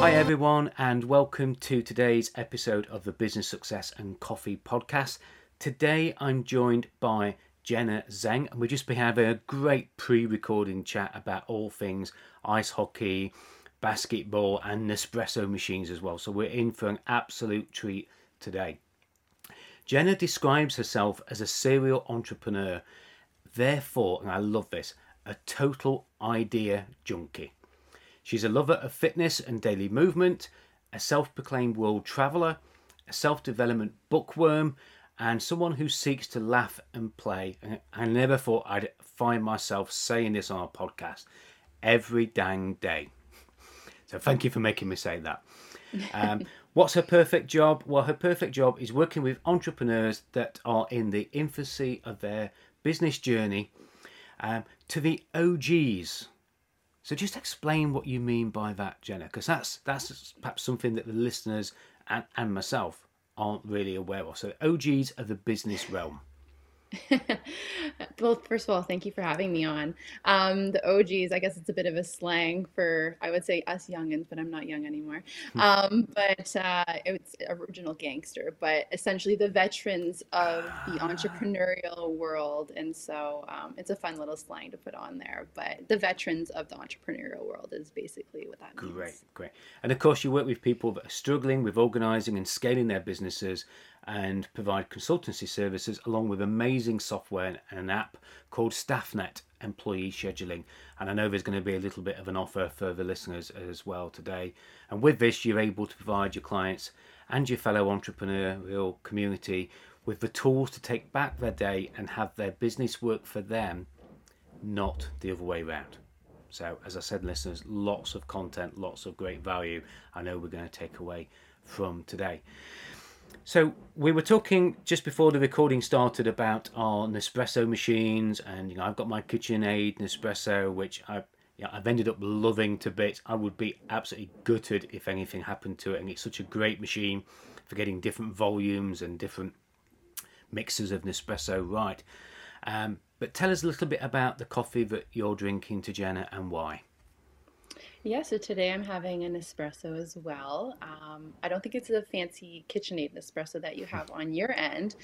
Hi, everyone, and welcome to today's episode of the Business Success and Coffee podcast. Today, I'm joined by Jenna Zeng, and we've just been having a great pre recording chat about all things ice hockey, basketball, and Nespresso machines as well. So, we're in for an absolute treat today. Jenna describes herself as a serial entrepreneur, therefore, and I love this, a total idea junkie. She's a lover of fitness and daily movement, a self proclaimed world traveller, a self development bookworm, and someone who seeks to laugh and play. I never thought I'd find myself saying this on a podcast every dang day. So thank you for making me say that. Um, what's her perfect job? Well, her perfect job is working with entrepreneurs that are in the infancy of their business journey um, to the OGs so just explain what you mean by that, Jenna, because that's that's perhaps something that the listeners and, and myself aren't really aware of. So OGs of the business realm. well, first of all, thank you for having me on. Um, the OGs, I guess it's a bit of a slang for, I would say, us youngins, but I'm not young anymore. Hmm. Um, but uh, it's original gangster, but essentially the veterans of the entrepreneurial world. And so um, it's a fun little slang to put on there. But the veterans of the entrepreneurial world is basically what that means. Great, great. And of course, you work with people that are struggling with organizing and scaling their businesses and provide consultancy services along with amazing software and an app called StaffNet Employee Scheduling. And I know there's going to be a little bit of an offer for the listeners as well today. And with this, you're able to provide your clients and your fellow entrepreneurial community with the tools to take back their day and have their business work for them, not the other way around. So, as I said, listeners, lots of content, lots of great value I know we're going to take away from today. So we were talking just before the recording started about our Nespresso machines, and you know I've got my KitchenAid Nespresso, which I know, I've ended up loving to bits. I would be absolutely gutted if anything happened to it, and it's such a great machine for getting different volumes and different mixes of Nespresso right. Um, but tell us a little bit about the coffee that you're drinking to Jenna and why. Yeah, so today I'm having an espresso as well. Um, I don't think it's a fancy KitchenAid espresso that you have on your end,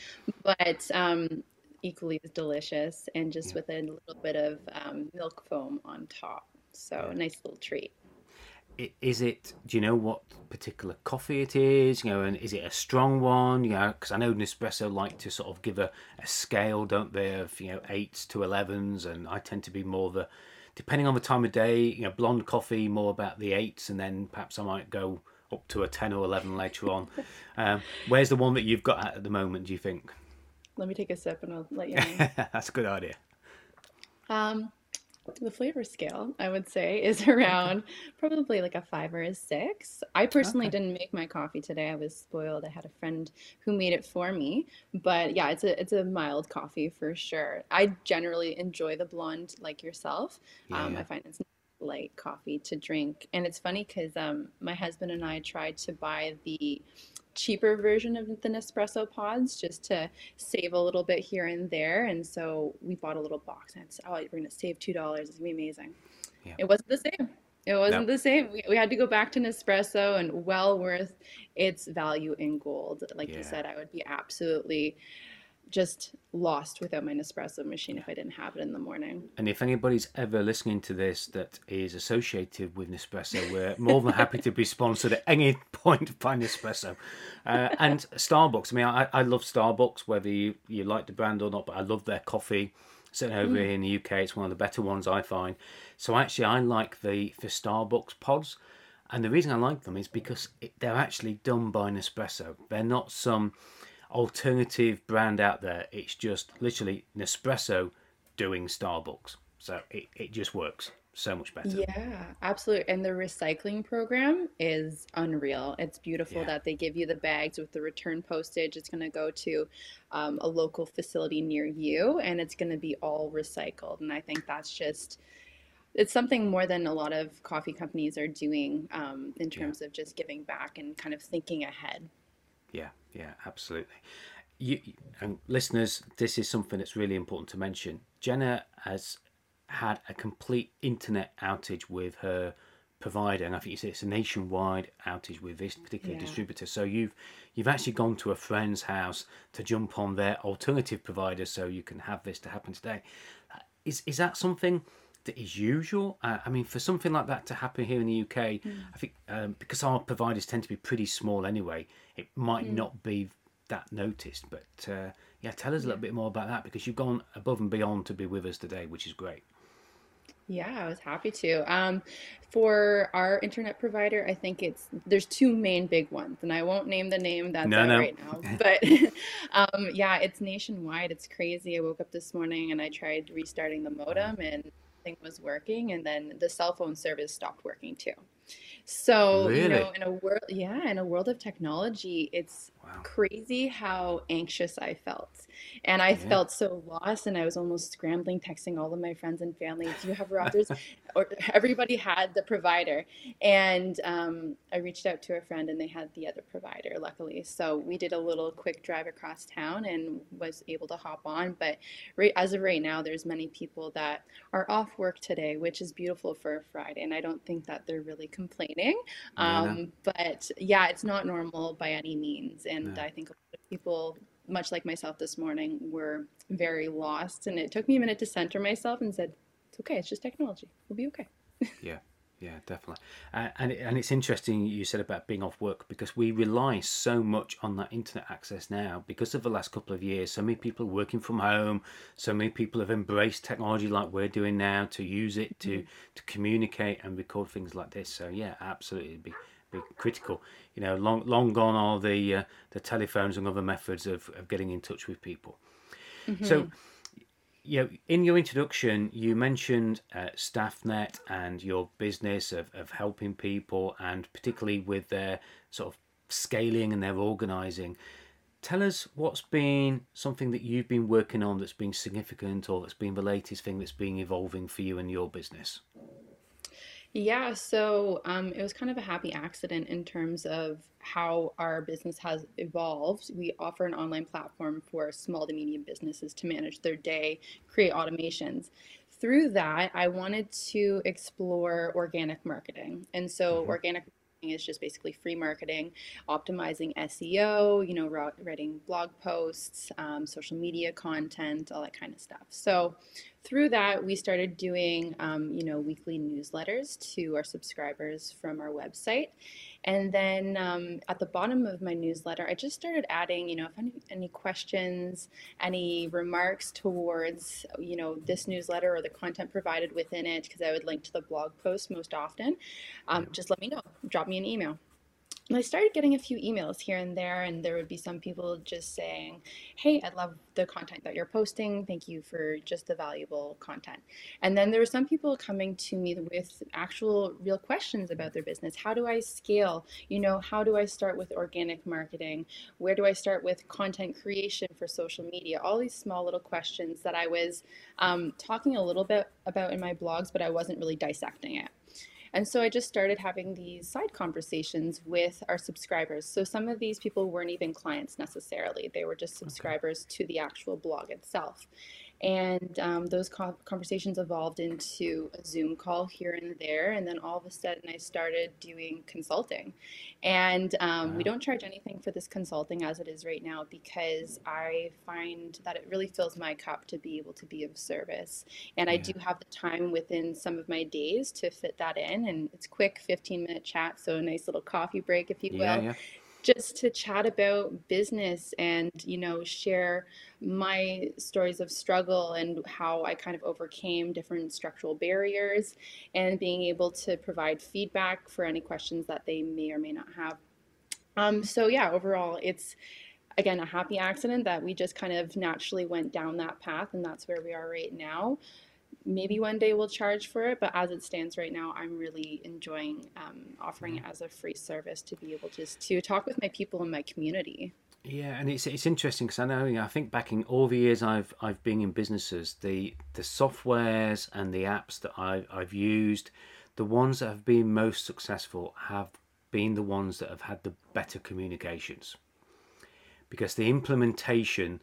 but um, equally as delicious and just with a little bit of um, milk foam on top. So, nice little treat. Is it? Do you know what particular coffee it is? You know, and is it a strong one? You know, because I know Nespresso like to sort of give a, a scale, don't they, of you know eights to elevens, and I tend to be more the depending on the time of day, you know, blonde coffee more about the eights, and then perhaps I might go up to a ten or eleven later on. Um, where's the one that you've got at, at the moment? Do you think? Let me take a sip and I'll let you know. That's a good idea. Um, the flavor scale, I would say, is around probably like a five or a six. I personally okay. didn't make my coffee today. I was spoiled. I had a friend who made it for me. But yeah, it's a it's a mild coffee for sure. I generally enjoy the blonde like yourself. Yeah, um. I find it's light coffee to drink, and it's funny because um, my husband and I tried to buy the cheaper version of the Nespresso pods just to save a little bit here and there. And so we bought a little box and it's, oh, we're going to save $2. It's going to be amazing. Yeah. It wasn't the same. It wasn't no. the same. We, we, had to go back to Nespresso and well worth its value in gold. Like yeah. you said, I would be absolutely just lost without my Nespresso machine if I didn't have it in the morning. And if anybody's ever listening to this that is associated with Nespresso, we're more than happy to be sponsored at any point by Nespresso. Uh, and Starbucks, I mean, I, I love Starbucks, whether you, you like the brand or not, but I love their coffee. Certainly over mm. here in the UK, it's one of the better ones I find. So actually, I like the, the Starbucks pods. And the reason I like them is because it, they're actually done by Nespresso. They're not some alternative brand out there. It's just literally Nespresso doing Starbucks. So it, it just works. so much better. Yeah, absolutely. And the recycling program is unreal. It's beautiful Yeah. that they give you the bags with the return postage. It's going to go to um, a local facility near you and it's going to be all recycled. And I think that's just, it's something more than a lot of coffee companies are doing um, in Yeah. terms of just giving back and kind of thinking ahead. Yeah, yeah, absolutely. You, and listeners, this is something that's really important to mention. Jenna has had a complete internet outage with her provider, and I think it's a nationwide outage with this particular Yeah. distributor. So you've you've actually gone to a friend's house to jump on their alternative provider, so you can have this to happen today. Is is that something? That is usual. Uh, I mean, for something like that to happen here in the UK, I think um, because our providers tend to be pretty small anyway, it might not be that noticed. But uh, yeah, tell us a little bit more about that because you've gone above and beyond to be with us today, which is great. Yeah, I was happy to. Um, for our internet provider, I think it's there's two main big ones, and I won't name the name that's No, no. right now. But um, yeah, it's nationwide. It's crazy. I woke up this morning and I tried restarting the modem, and nothing was working, and then the cell phone service stopped working too. So, you know, in a world, yeah, in a world of technology, it's Wow. crazy how anxious I felt. And I Yeah. felt so lost, and I was almost scrambling, texting all of my friends and family, Do you have routers? or everybody had the provider. And um, I reached out to a friend, and they had the other provider, luckily. So we did a little quick drive across town and was able to hop on. But right, as of right now, there's many people that are off work today, which is beautiful for a Friday. And I don't think that they're really complaining. Yeah. Um, but yeah, it's not normal by any means. And No. I think a lot of people, much like myself this morning, were very lost. And it took me a minute to center myself and said, it's okay, it's just technology. We'll be okay. Yeah, yeah, definitely. Uh, and it- and it's interesting you said about being off work because we rely so much on that internet access now because of the last couple of years. So many people working from home. So many people have embraced technology like we're doing now to use it to to communicate and record things like this. So yeah, absolutely, it'd be be critical. You know, long long gone are the uh, the telephones and other methods of, of getting in touch with people. So you know, in your introduction, you mentioned uh, StaffNet and your business of, of helping people, and particularly with their sort of scaling and their organizing. Tell us what's been something that you've been working on that's been significant, or that's been the latest thing that's been evolving for you and your business. Yeah, so um, it was kind of a happy accident in terms of how our business has evolved. We offer an online platform for small to medium businesses to manage their day, create automations. Through that, I wanted to explore organic marketing. And so, Mhm. organic marketing is just basically free marketing, optimizing SEO, you know, writing blog posts, um, social media content, all that kind of stuff. So, through that, we started doing, um, you know, weekly newsletters to our subscribers from our website. And then um, at the bottom of my newsletter, I just started adding, you know, if any, any questions, any remarks towards, you know, this newsletter or the content provided within it, because I would link to the blog post most often, um, just let me know. Drop me an email. I started getting a few emails here and there, and there would be some people just saying, Hey, I love the content that you're posting. Thank you for just the valuable content. And then there were some people coming to me with actual real questions about their business. How do I scale? You know, how do I start with organic marketing? Where do I start with content creation for social media? All these small little questions that I was um, talking a little bit about in my blogs, but I wasn't really dissecting it. And so I just started having these side conversations with our subscribers. So some of these people weren't even clients necessarily, they were just subscribers to the actual blog itself. And um, those co- conversations evolved into a Zoom call here and there. And then all of a sudden, I started doing consulting. And um, we don't charge anything for this consulting as it is right now because I find that it really fills my cup to be able to be of service. And I do have the time within some of my days to fit that in. And it's quick 15 minute chat. So a nice little coffee break, if you will Yeah, yeah, just to chat about business and you know share my stories of struggle and how I kind of overcame different structural barriers and being able to provide feedback for any questions that they may or may not have. Um, so yeah, overall, it's again a happy accident that we just kind of naturally went down that path, and that's where we are right now maybe one day we'll charge for it, but as it stands right now, I'm really enjoying um, offering it as a free service to be able just to talk with my people in my community. Yeah, and it's it's interesting because I know you know, I think back in all the years I've I've been in businesses, the the softwares and the apps that I I've used, the ones that have been most successful have been the ones that have had the better communications, because the implementation,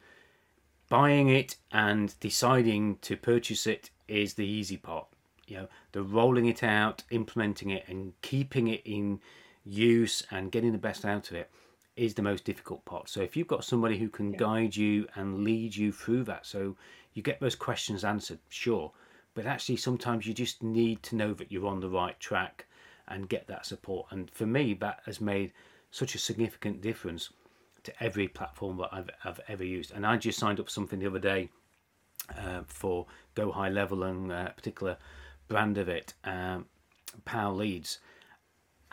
buying it and deciding to purchase it is the easy part. You know, the rolling it out, implementing it, and keeping it in use and getting the best out of it is the most difficult part. So if you've got somebody who can yeah. guide you and lead you through that, so you get those questions answered, sure. But actually, sometimes you just need to know that you're on the right track and get that support. And for me, that has made such a significant difference to every platform that I've, I've ever used. And I just signed up for something the other day uh, for Go High Level and a uh, particular brand of it, um, Power Leads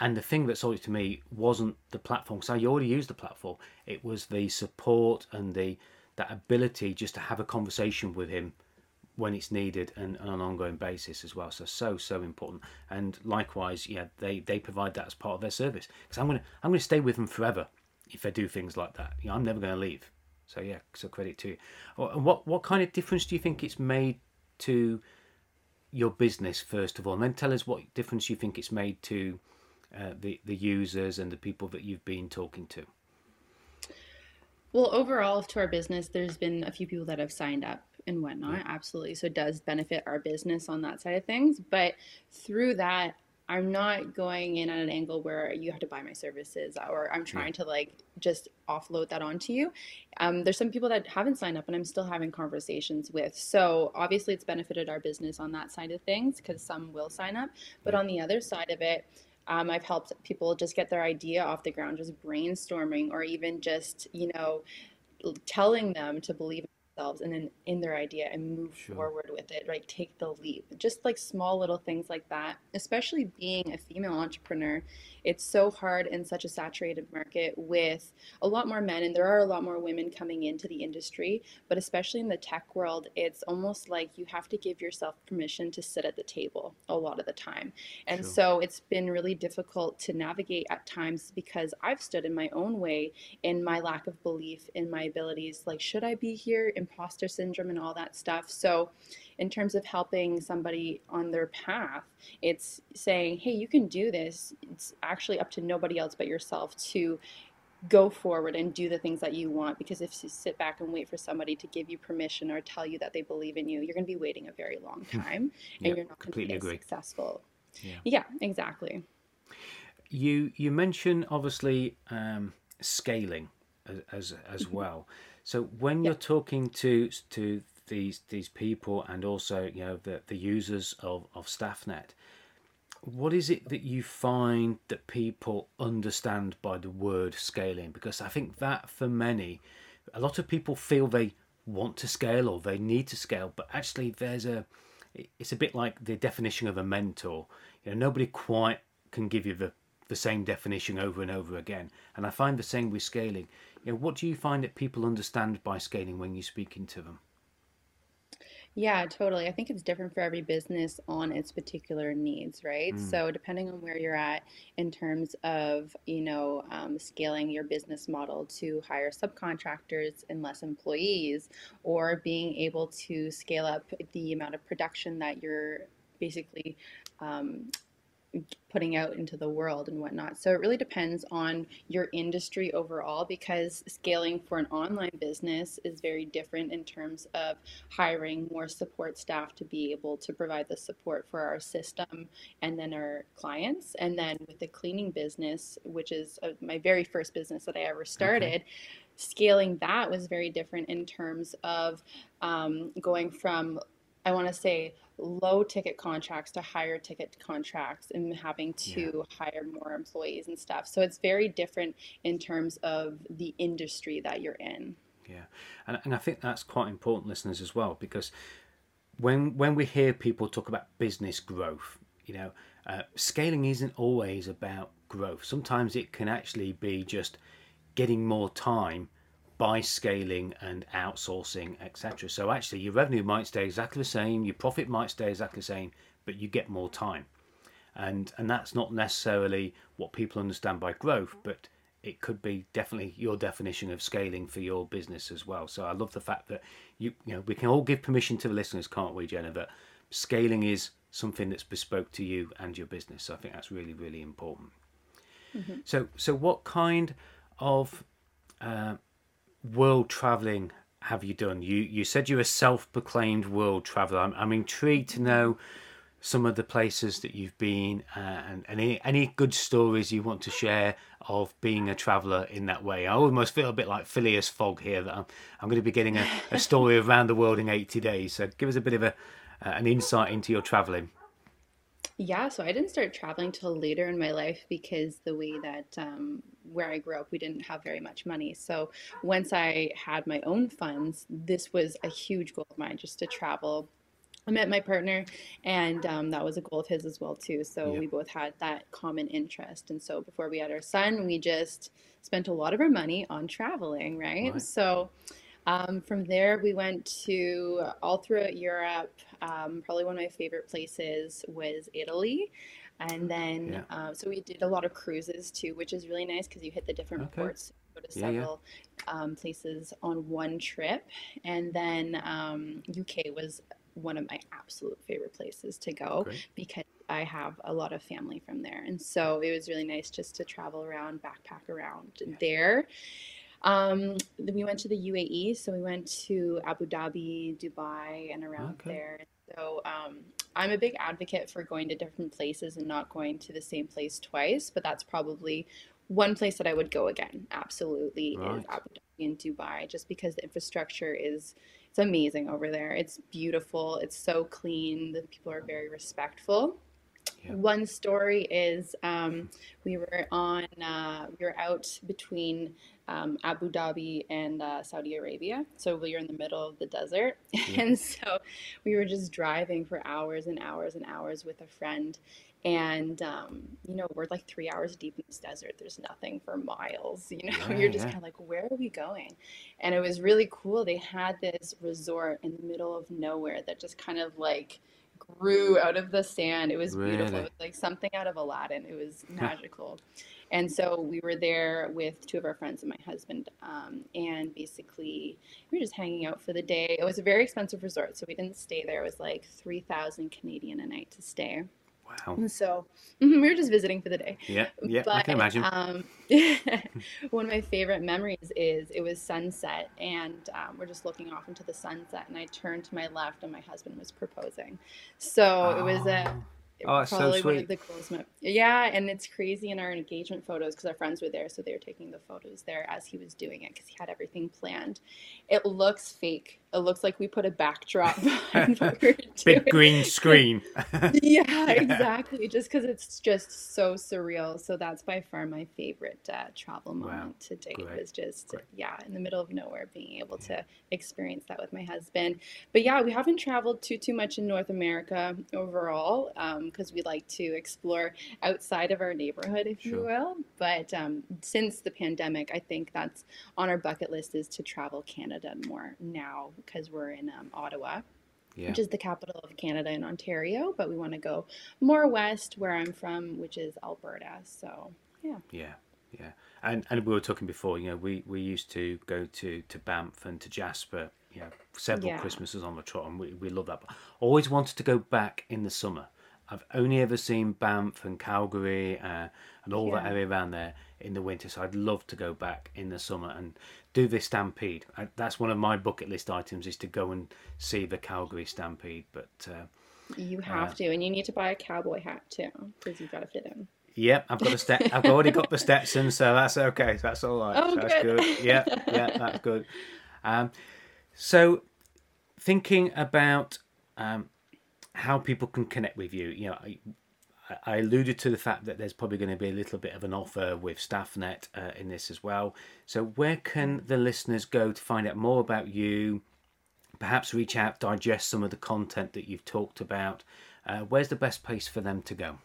and the thing that sold it to me wasn't the platform, because I already used the platform. It was the support and the that ability just to have a conversation with him when it's needed and, and on an ongoing basis as well. So so so important. And likewise, yeah, they they provide that as part of their service. Because I'm gonna I'm gonna stay with them forever if they do things like that. You know, I'm never gonna leave. So yeah, so credit to you. What what kind of difference do you think it's made to your business first of all, and then tell us what difference you think it's made to uh, the the users and the people that you've been talking to? Well, overall, to our business, there's been a few people that have signed up and whatnot. Yeah. Absolutely, so it does benefit our business on that side of things. But through that, I'm not going in at an angle where you have to buy my services or I'm trying to like just offload that onto you. Um, there's some people that haven't signed up and I'm still having conversations with. So obviously it's benefited our business on that side of things because some will sign up. But on the other side of it, um, I've helped people just get their idea off the ground, just brainstorming, or even just, you know, telling them to believe themselves and then in their idea and move sure. forward with it, right? Take the leap. Just like small little things like that, especially being a female entrepreneur, it's so hard in such a saturated market with a lot more men, and there are a lot more women coming into the industry, but especially in the tech world, it's almost like you have to give yourself permission to sit at the table a lot of the time. And sure. so it's been really difficult to navigate at times because I've stood in my own way in my lack of belief in my abilities. Like, should I be here? Imposter syndrome and all that stuff. So, in terms of helping somebody on their path, it's saying, hey, you can do this. It's actually up to nobody else but yourself to go forward and do the things that you want because if you sit back and wait for somebody to give you permission or tell you that they believe in you you're going to be waiting a very long hmm. time and you're not going to be successful yeah. yeah exactly you you mentioned obviously um, scaling as as, as mm-hmm. well so when you're talking to to these these people and also you know the the users of of StaffNet. What is it that you find that people understand by the word scaling? Because I think that for many, a lot of people feel they want to scale or they need to scale, but actually there's a it's a bit like the definition of a mentor. You know, nobody quite can give you the the same definition over and over again. And I find the same with scaling. You know, what do you find that people understand by scaling when you're speaking to them? Yeah, totally. I think it's different for every business on its particular needs, right? Mm. So, depending on where you're at in terms of, you know, um, scaling your business model to hire subcontractors and less employees, or being able to scale up the amount of production that you're basically um, putting out into the world and whatnot. So it really depends on your industry overall because scaling for an online business is very different in terms of hiring more support staff to be able to provide the support for our system and then our clients. And then with the cleaning business, which is uh, my very first business that I ever started. Okay scaling that was very different in terms of um, going from I want to say low ticket contracts to higher ticket contracts and having to yeah. hire more employees and stuff. So it's very different in terms of the industry that you're in. Yeah. And, and I think that's quite important, listeners, as well, because when when we hear people talk about business growth, you know, uh, scaling isn't always about growth. Sometimes it can actually be just getting more time by scaling and outsourcing, etc. So actually, your revenue might stay exactly the same, your profit might stay exactly the same, but you get more time, and and that's not necessarily what people understand by growth, but it could be definitely your definition of scaling for your business as well. So I love the fact that you you know we can all give permission to the listeners, can't we, Jenna? That scaling is something that's bespoke to you and your business. So I think that's really really important. Mm-hmm. So so what kind of uh, world traveling have you done? You you said you're a self-proclaimed world traveler. I'm, I'm intrigued to know some of the places that you've been uh, and, any, any good stories you want to share of being a traveller in that way. I almost feel a bit like Phileas Fogg here that I'm, I'm going to be getting a, a story around the world in 80 days. So give us a bit of a, uh, an insight into your travelling. Yeah, so I didn't start traveling till later in my life because the way that um, where I grew up, we didn't have very much money. So once I had my own funds, this was a huge goal of mine just to travel I met my partner, and um, that was a goal of his as well too. So we both had that common interest, and so before we had our son, we just spent a lot of our money on traveling, right? right. So um, from there, we went to all throughout Europe. Um, probably one of my favorite places was Italy. And then, yeah. uh, so we did a lot of cruises too, which is really nice because you hit the different okay. ports go to several yeah, yeah. Um, places on one trip. And then um, UK was one of my absolute favorite places to go Great. because I have a lot of family from there. And so it was really nice just to travel around, backpack around there. Um, we went to the UAE, so we went to Abu Dhabi, Dubai, and around okay. there. So um, I'm a big advocate for going to different places and not going to the same place twice, but that's probably one place that I would go again. Absolutely right. is Abu Dhabi and Dubai, just because the infrastructure is it's amazing over there. It's beautiful. It's so clean. The people are very respectful. Yeah. One story is um, we were on, uh, we were out between um, Abu Dhabi and uh, Saudi Arabia. So we were in the middle of the desert. Yeah. and so we were just driving for hours and hours and hours with a friend and um, you know we're like three hours deep in this desert there's nothing for miles you know yeah, you're just yeah. kind of like where are we going and it was really cool they had this resort in the middle of nowhere that just kind of like grew out of the sand. It was really? beautiful it was like something out of aladdin. It was magical. And so we were there with two of our friends and my husband um, and basically we were just hanging out for the day. It was a very expensive resort so we didn't stay there. It was like 3000 canadian a night to stay Wow. So we were just visiting for the day. Yeah, yeah, but, I can imagine. Um, one of my favorite memories is it was sunset, and um, we're just looking off into the sunset, and I turned to my left, and my husband was proposing. So oh. it was a oh. Probably so one of the coolest. Mo- yeah, and it's crazy in our engagement photos because our friends were there, so they were taking the photos there as he was doing it because he had everything planned. It looks fake. It looks like we put a backdrop Big green screen. yeah, yeah, exactly. Just because it's just so surreal. So that's by far my favorite uh, travel moment wow. to date. Great. Was just Great. yeah, in the middle of nowhere, being able yeah. to experience that with my husband. But yeah, we haven't traveled too too much in North America overall. Um, because we like to explore outside of our neighborhood, if sure. you will. But um, since the pandemic, I think that's on our bucket list is to travel Canada more now because we're in um, Ottawa. Yeah. which is the capital of Canada and Ontario, but we want to go more west where I'm from, which is Alberta. So, yeah. Yeah. Yeah. And and we were talking before, you know, we, we used to go to, to Banff and to Jasper, you know, several yeah. Christmases on the trot, and we, we love that. But always wanted to go back in the summer. I've only ever seen Banff and Calgary uh, and all yeah. that area around there in the winter. So I'd love to go back in the summer and do the Stampede. I, that's one of my bucket list items is to go and see the Calgary Stampede. But uh, you have uh, to, and you need to buy a cowboy hat too because you've got to fit in. Yep, I've got a step. I've already got the Stetson, so that's okay. That's all right. Oh, that's good. good. Yeah, yeah, that's good. Um, so thinking about um, how people can connect with you. You know, I, I alluded to the fact that there's probably going to be a little bit of an offer with StaffNet uh, in this as well. So, where can the listeners go to find out more about you? Perhaps reach out, digest some of the content that you've talked about. Uh, where's the best place for them to go?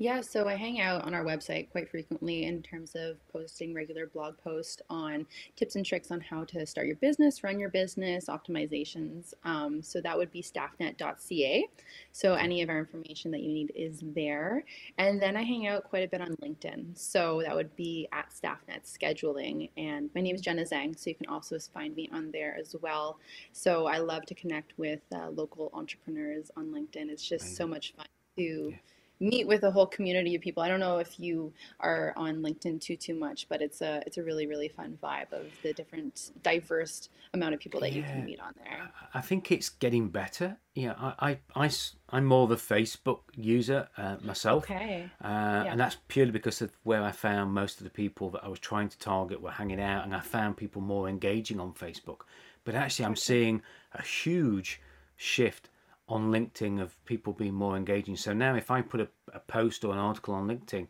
Yeah, so I hang out on our website quite frequently in terms of posting regular blog posts on tips and tricks on how to start your business, run your business, optimizations. Um, so that would be staffnet.ca. So any of our information that you need is there. And then I hang out quite a bit on LinkedIn. So that would be at Staffnet Scheduling. And my name is Jenna Zeng, so you can also find me on there as well. So I love to connect with uh, local entrepreneurs on LinkedIn. It's just so much fun to. Yeah meet with a whole community of people. I don't know if you are on LinkedIn too too much, but it's a it's a really really fun vibe of the different diverse amount of people that yeah. you can meet on there. I think it's getting better. Yeah, I I, I I'm more of a Facebook user uh, myself. Okay. Uh, yeah. And that's purely because of where I found most of the people that I was trying to target were hanging out, and I found people more engaging on Facebook. But actually, I'm seeing a huge shift on LinkedIn of people being more engaging. So now if I put a, a post or an article on LinkedIn,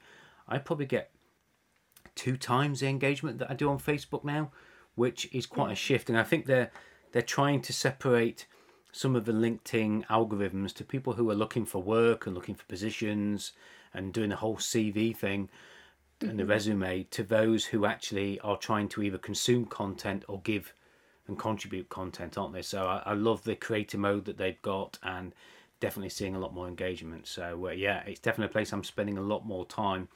I probably get two times the engagement that I do on Facebook now, which is quite a shift. And I think they're they're trying to separate some of the LinkedIn algorithms to people who are looking for work and looking for positions and doing the whole CV thing and the mm-hmm. resume to those who actually are trying to either consume content or give and contribute content, aren't they? So I, I love the creator mode that they've got and definitely seeing a lot more engagement. So uh, yeah, it's definitely a place I'm spending a lot more time.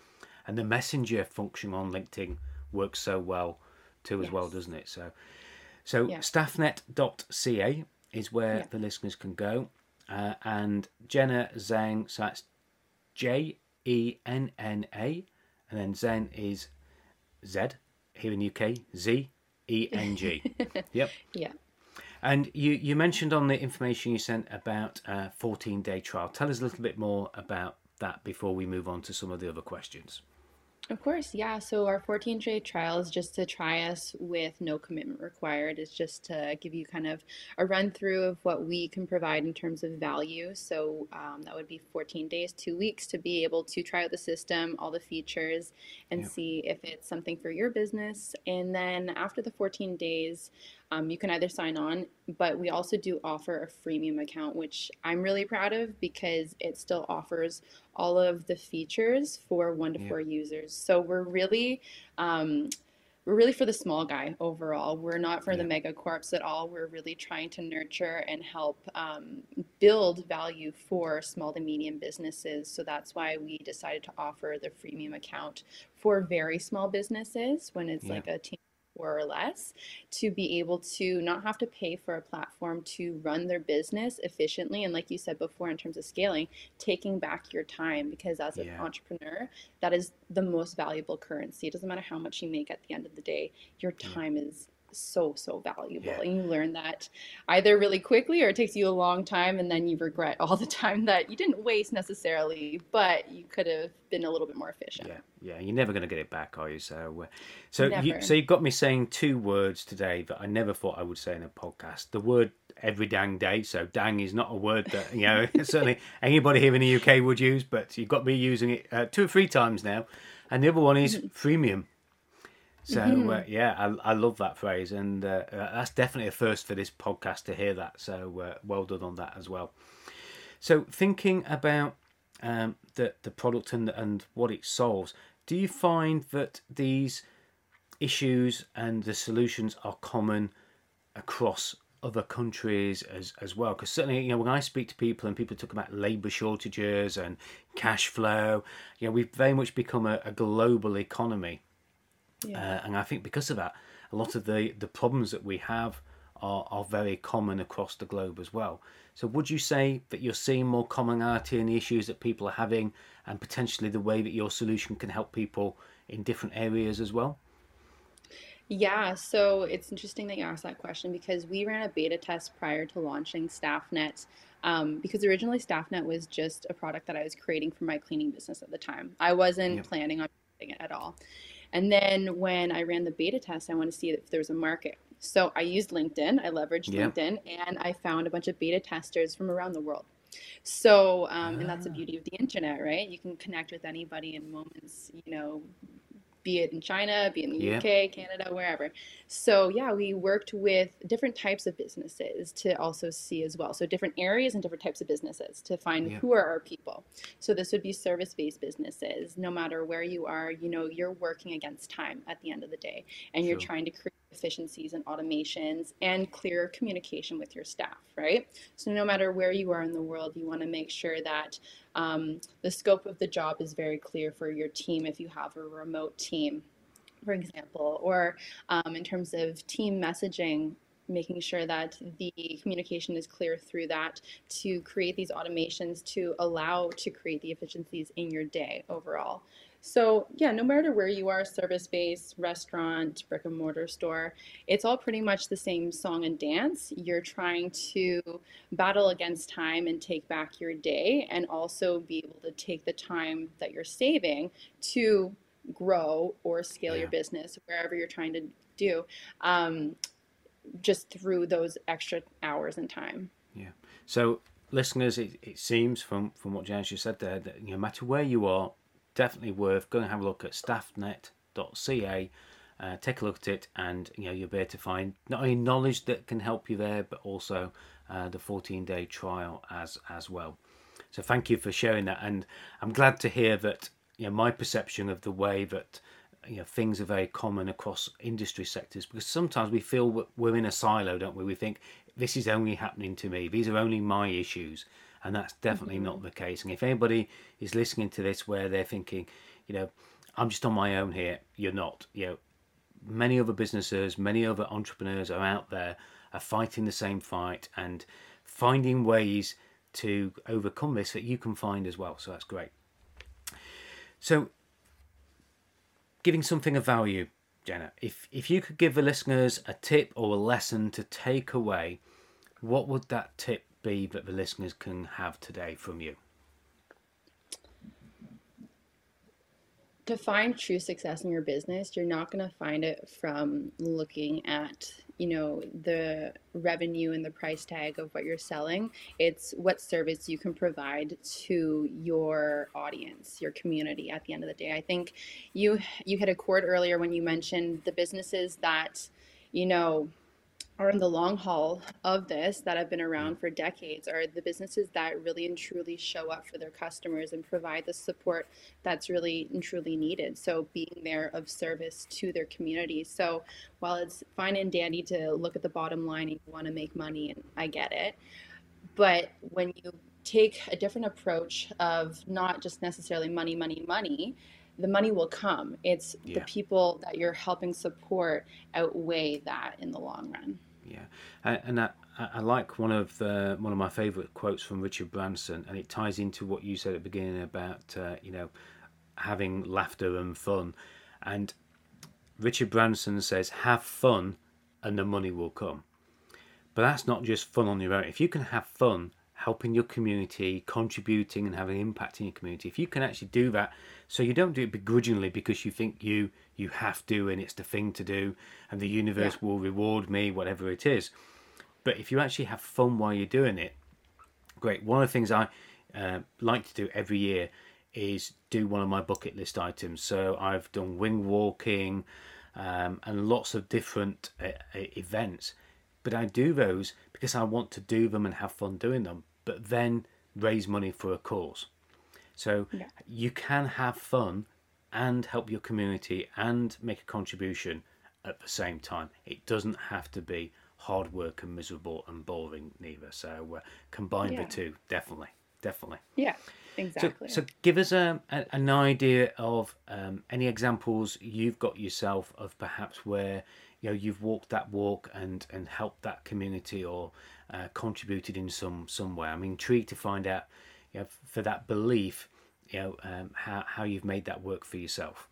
And the messenger function on LinkedIn works so well too, as well, doesn't it? So, so yeah. staffnet.ca is where yeah. the listeners can go. Uh, and Jenna Zeng, so that's J E N N A, and then Zen is Z here in the UK, Z E N G. Yep. Yeah. And you, you mentioned on the information you sent about uh, a 14 day trial. Tell us a little bit more about that before we move on to some of the other questions. Of course, yeah. So our 14 day trial is just to try us with no commitment required. It's just to give you kind of a run through of what we can provide in terms of value. So um, that would be 14 days, two weeks to be able to try out the system, all the features, and see if it's something for your business. And then after the 14 days, um, you can either sign on, but we also do offer a freemium account, which I'm really proud of because it still offers all of the features for one to yeah. four users. So we're really um, we're really for the small guy overall. We're not for yeah. the mega corps at all. We're really trying to nurture and help um, build value for small to medium businesses. So that's why we decided to offer the freemium account for very small businesses when it's yeah. like a team or less to be able to not have to pay for a platform to run their business efficiently and like you said before in terms of scaling taking back your time because as an entrepreneur that is the most valuable currency it doesn't matter how much you make at the end of the day your time yeah. is so so valuable. Yeah. and you learn that either really quickly or it takes you a long time and then you regret all the time that you didn't waste necessarily but you could have been a little bit more efficient. Yeah yeah you're never going to get it back are you? So uh, so you so you got me saying two words today that i never thought i would say in a podcast. The word every dang day so dang is not a word that you know certainly anybody here in the uk would use but you've got me using it uh, two or three times now. And the other one is freemium so mm-hmm. uh, yeah, I, I love that phrase, and uh, uh, that's definitely a first for this podcast to hear that. So uh, well done on that as well. So thinking about um, the the product and and what it solves, do you find that these issues and the solutions are common across other countries as as well because certainly you know when i speak to people and people talk about labor shortages and cash flow you know we've very much become a, a global economy yeah. Uh, and I think because of that, a lot of the, the problems that we have are, are very common across the globe as well. So, would you say that you're seeing more commonality in the issues that people are having and potentially the way that your solution can help people in different areas as well? Yeah, so it's interesting that you asked that question because we ran a beta test prior to launching StaffNet. Um, because originally StaffNet was just a product that I was creating for my cleaning business at the time. I wasn't yep. planning on it at all. And then when I ran the beta test, I wanted to see if there was a market. So I used LinkedIn, I leveraged yeah. LinkedIn, and I found a bunch of beta testers from around the world. So, um, and that's the ah. beauty of the internet, right? You can connect with anybody in moments, you know, be it in China, be it in the Yeah. UK, Canada, wherever. So yeah, we worked with different types of businesses to also see as well. So different areas and different types of businesses to find Yeah. who are our people. So this would be service-based businesses. No matter where you are, you know, you're working against time at the end of the day, and you're trying to create efficiencies and automations and clear communication with your staff, right? So no matter where you are in the world, you want to make sure that um, the scope of the job is very clear for your team if you have a remote team, for example, or um, in terms of team messaging. Making sure that the communication is clear through that to create these automations to allow to create the efficiencies in your day overall. So, yeah, no matter where you are service based, restaurant, brick and mortar store it's all pretty much the same song and dance. You're trying to battle against time and take back your day, and also be able to take the time that you're saving to grow or scale Yeah. your business wherever you're trying to do, um, just through those extra hours and time. Yeah. So, listeners, it, it seems from from what Jenna's just said there that no matter where you are, definitely worth going and have a look at staffnet.ca. Uh, take a look at it, and you know you'll be able to find not only knowledge that can help you there, but also uh, the 14-day trial as as well. So thank you for sharing that, and I'm glad to hear that you know my perception of the way that you know things are very common across industry sectors because sometimes we feel we're in a silo, don't we? We think this is only happening to me; these are only my issues, and that's definitely not mm-hmm. the case. And if anybody is listening to this where they're thinking, you know, I'm just on my own here, you're not. You know, many other businesses, many other entrepreneurs are out there are fighting the same fight and finding ways to overcome this that you can find as well. So that's great. So, giving something of value, Jenna, if if you could give the listeners a tip or a lesson to take away, what would that tip be that the listeners can have today from you? to find true success in your business, you're not going to find it from looking at, you know, the revenue and the price tag of what you're selling. It's what service you can provide to your audience, your community at the end of the day. I think you you hit a chord earlier when you mentioned the businesses that, you know, are in the long haul of this that have been around mm. for decades are the businesses that really and truly show up for their customers and provide the support that's really and truly needed. So being there of service to their community. So while it's fine and dandy to look at the bottom line and you want to make money, and I get it, but when you take a different approach of not just necessarily money, money, money, the money will come. It's the people that you're helping support outweigh that in the long run. Yeah, and, and I, I like one of the, one of my favourite quotes from Richard Branson, and it ties into what you said at the beginning about uh, you know having laughter and fun, and Richard Branson says, "Have fun, and the money will come." But that's not just fun on your own. If you can have fun helping your community, contributing and having an impact in your community, if you can actually do that, so you don't do it begrudgingly because you think you you have to and it's the thing to do and the universe Yeah. will reward me, whatever it is. But if you actually have fun while you're doing it, great. One of the things I uh, like to do every year is do one of my bucket list items. So I've done wing walking um, and lots of different uh, uh, events, but I do those because I want to do them and have fun doing them, but then raise money for a cause. So Yeah. you can have fun and help your community and make a contribution at the same time. It doesn't have to be hard work and miserable and boring neither. So uh, combine Yeah. the two, definitely, definitely. Yeah, So, exactly. so give us a, a, an idea of um, any examples you've got yourself of perhaps where you know you've walked that walk and and helped that community or uh, contributed in some some way. I'm intrigued to find out you know, for that belief, you know, um, how how you've made that work for yourself.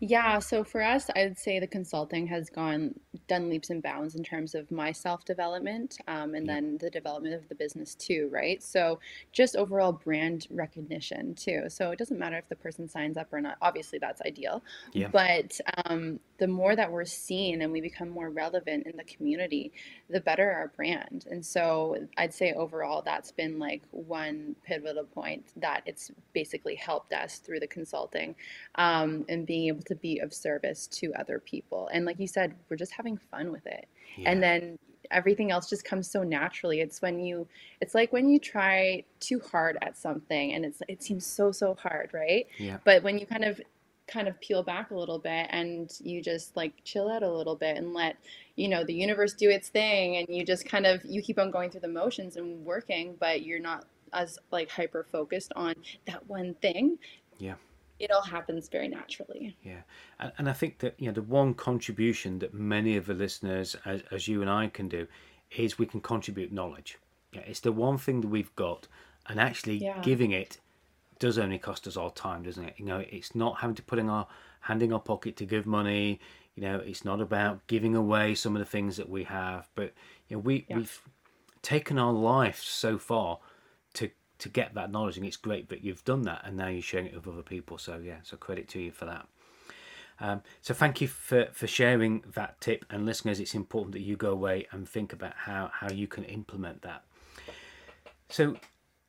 Yeah, so for us, I'd say the consulting has gone done leaps and bounds in terms of my self development, um, and then the development of the business too, right? So just overall brand recognition too. So it doesn't matter if the person signs up or not. Obviously, that's ideal, Yeah. but um, the more that we're seen and we become more relevant in the community, the better our brand. And so I'd say overall, that's been like one pivotal point that it's basically helped us through the consulting um, and being able to be of service to other people. And like you said, we're just having fun with it. Yeah. And then everything else just comes so naturally. It's when you, it's like when you try too hard at something and it's, it seems so, so hard, right? Yeah. But when you kind of, kind of peel back a little bit and you just like chill out a little bit and let you know the universe do its thing and you just kind of you keep on going through the motions and working but you're not as like hyper focused on that one thing Yeah. It all happens very naturally Yeah, and, and I think that you know the one contribution that many of the listeners, as, as you and I, can do, is we can contribute knowledge. Yeah, it's the one thing that we've got, and actually Yeah. giving it does only cost us our time, doesn't it? You know, it's not having to put in our hand in our pocket to give money. You know, it's not about giving away some of the things that we have, but you know, we Yeah. we've taken our life so far to to get that knowledge, and it's great that you've done that, and now you're sharing it with other people. So yeah, so credit to you for that. Um, so thank you for, for sharing that tip and listeners it's important that you go away and think about how, how you can implement that. So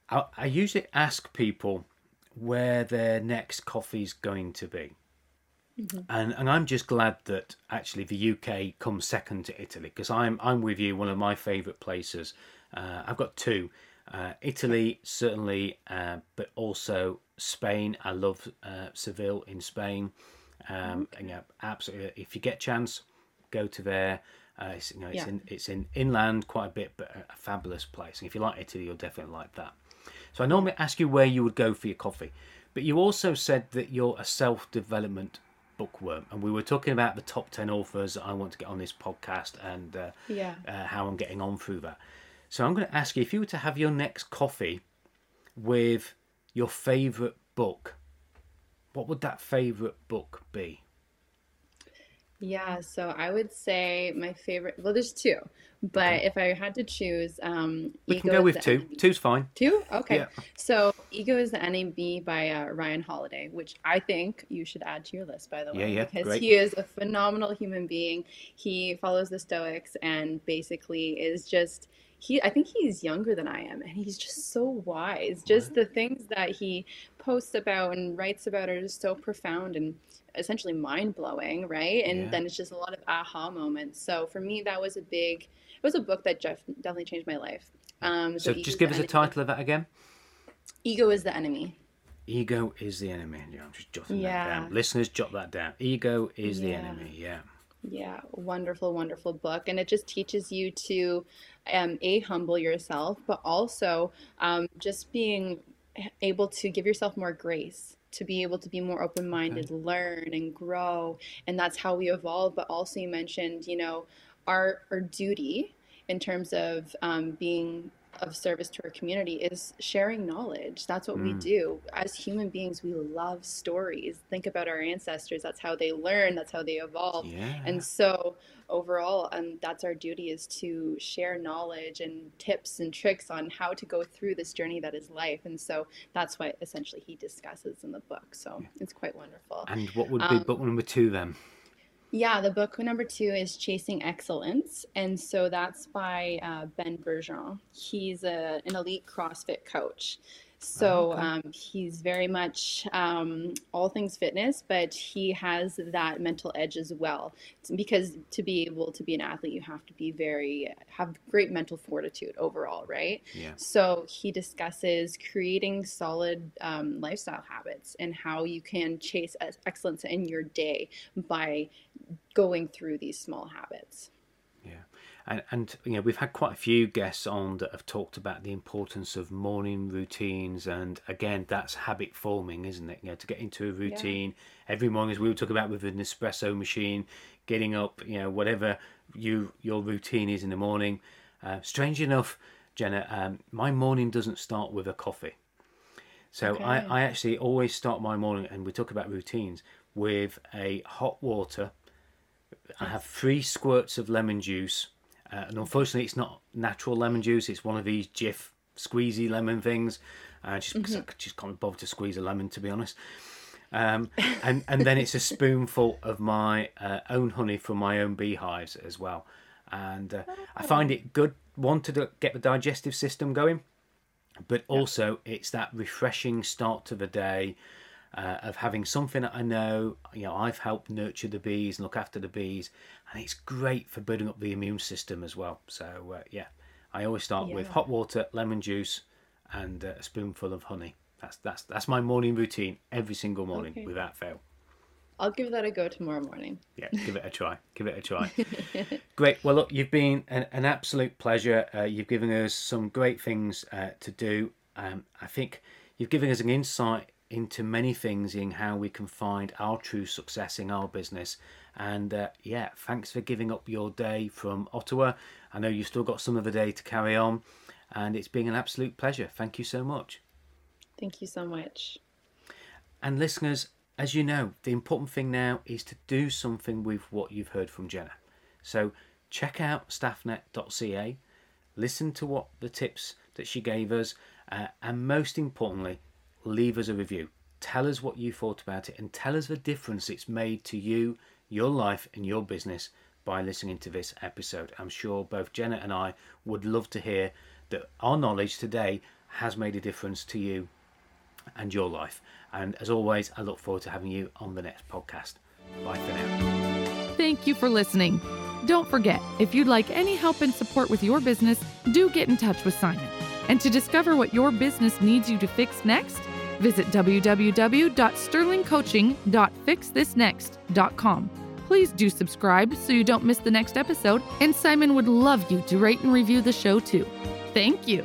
I, I usually ask people where their next coffee is going to be. And, and I'm just glad that actually the UK comes second to Italy because I'm I'm with you one of my favourite places. Uh, I've got two, uh, Italy certainly, uh, but also Spain. I love uh, Seville in Spain. Um, and yeah, absolutely. If you get a chance, go to there. Uh, it's, you know, it's Yeah. in it's in inland quite a bit, but a, a fabulous place. And if you like Italy, you'll definitely like that. So I normally ask you where you would go for your coffee, but you also said that you're a self development bookworm, and we were talking about the top ten authors that I want to get on this podcast and uh, Yeah. uh, how I'm getting on through that. So I'm going to ask you if you were to have your next coffee with your favourite book, what would that favourite book be? Yeah, so I would say my favorite, well, there's two, but if I had to choose, um, We can go with two. Enemy. Two's fine. Two? Okay. Yeah. So Ego is the Enemy by uh, Ryan Holiday, which I think you should add to your list, by the way, Yeah, yeah, because great. he is a phenomenal human being. He follows the Stoics and basically is just he. I think he's younger than I am, and he's just so wise. Just the things that he posts about and writes about are just so profound and essentially mind blowing, right? And Yeah. then it's just a lot of aha moments. So for me, that was a big. It was a book that Jeff definitely changed my life. Um, So Ego just give us a title of that again. Ego is the enemy. Ego is the enemy. Yeah, I'm just jotting that down. Listeners, jot that down. Ego is the enemy. Yeah. Yeah, wonderful, wonderful book. And it just teaches you to, um, A, humble yourself, but also um, just being able to give yourself more grace, to be able to be more open minded, learn and grow. And that's how we evolve. But also, you mentioned, you know, our, our duty in terms of um, being of service to our community is sharing knowledge. That's what we do. As human beings, we love stories. Think about our ancestors. That's how they learn, that's how they evolve. Yeah. And so overall, um, that's our duty is to share knowledge and tips and tricks on how to go through this journey that is life. And so that's what essentially he discusses in the book. So it's quite wonderful. And what would be Um, book number two then? Yeah, the book number two is Chasing Excellence. And so that's by uh, Ben Bergeron. He's a, an elite CrossFit coach. So okay. um, he's very much um, all things fitness, but he has that mental edge as well. Because to be able to be an athlete, you have to be very, have great mental fortitude overall, right? Yeah. So he discusses creating solid um, lifestyle habits and how you can chase excellence in your day by going through these small habits. Yeah, and and you know we've had quite a few guests on that have talked about the importance of morning routines, and again that's habit forming, isn't it? You know, to get into a routine every morning, as we were talking about with an espresso machine, getting up, you know, whatever you your routine is in the morning. Uh, strange enough, Jenna, um, my morning doesn't start with a coffee. So I, Okay. I actually always start my morning, and we talk about routines. with a hot water. I have three squirts of lemon juice, uh, and unfortunately, it's not natural lemon juice. It's one of these Jif squeezy lemon things. Uh, just because I just can't bother to squeeze a lemon, to be honest. Um, and and then it's a spoonful of my uh, own honey from my own beehives as well. And uh, I find it good. One to get the digestive system going, but also it's that refreshing start to the day. Uh, of having something that I know, you know, I've helped nurture the bees and look after the bees, and it's great for building up the immune system as well. So uh, yeah, I always start with hot water, lemon juice, and a spoonful of honey. That's that's that's my morning routine every single morning Okay. without fail. I'll give that a go tomorrow morning. Yeah, give it a try. Give it a try. great. Well, look, you've been an, an absolute pleasure. Uh, you've given us some great things uh, to do. Um, I think you've given us an insight into many things in how we can find our true success in our business. And uh, yeah, thanks for giving up your day from Ottawa. I know you've still got some of the day to carry on, and it's been an absolute pleasure. Thank you so much. Thank you so much. And listeners, as you know, the important thing now is to do something with what you've heard from Jenna. So check out staffnet.ca, listen to what the tips that she gave us, uh, and most importantly, leave us a review. Tell us what you thought about it and tell us the difference it's made to you, your life, and your business by listening to this episode. I'm sure both Jenna and I would love to hear that our knowledge today has made a difference to you and your life. And as always, I look forward to having you on the next podcast. Bye for now. Thank you for listening. Don't forget, if you'd like any help and support with your business, do get in touch with Simon. And to discover what your business needs you to fix next, visit www.sterlingcoaching.fixthisnext.com. Please do subscribe so you don't miss the next episode, and Simon would love you to rate and review the show too. Thank you.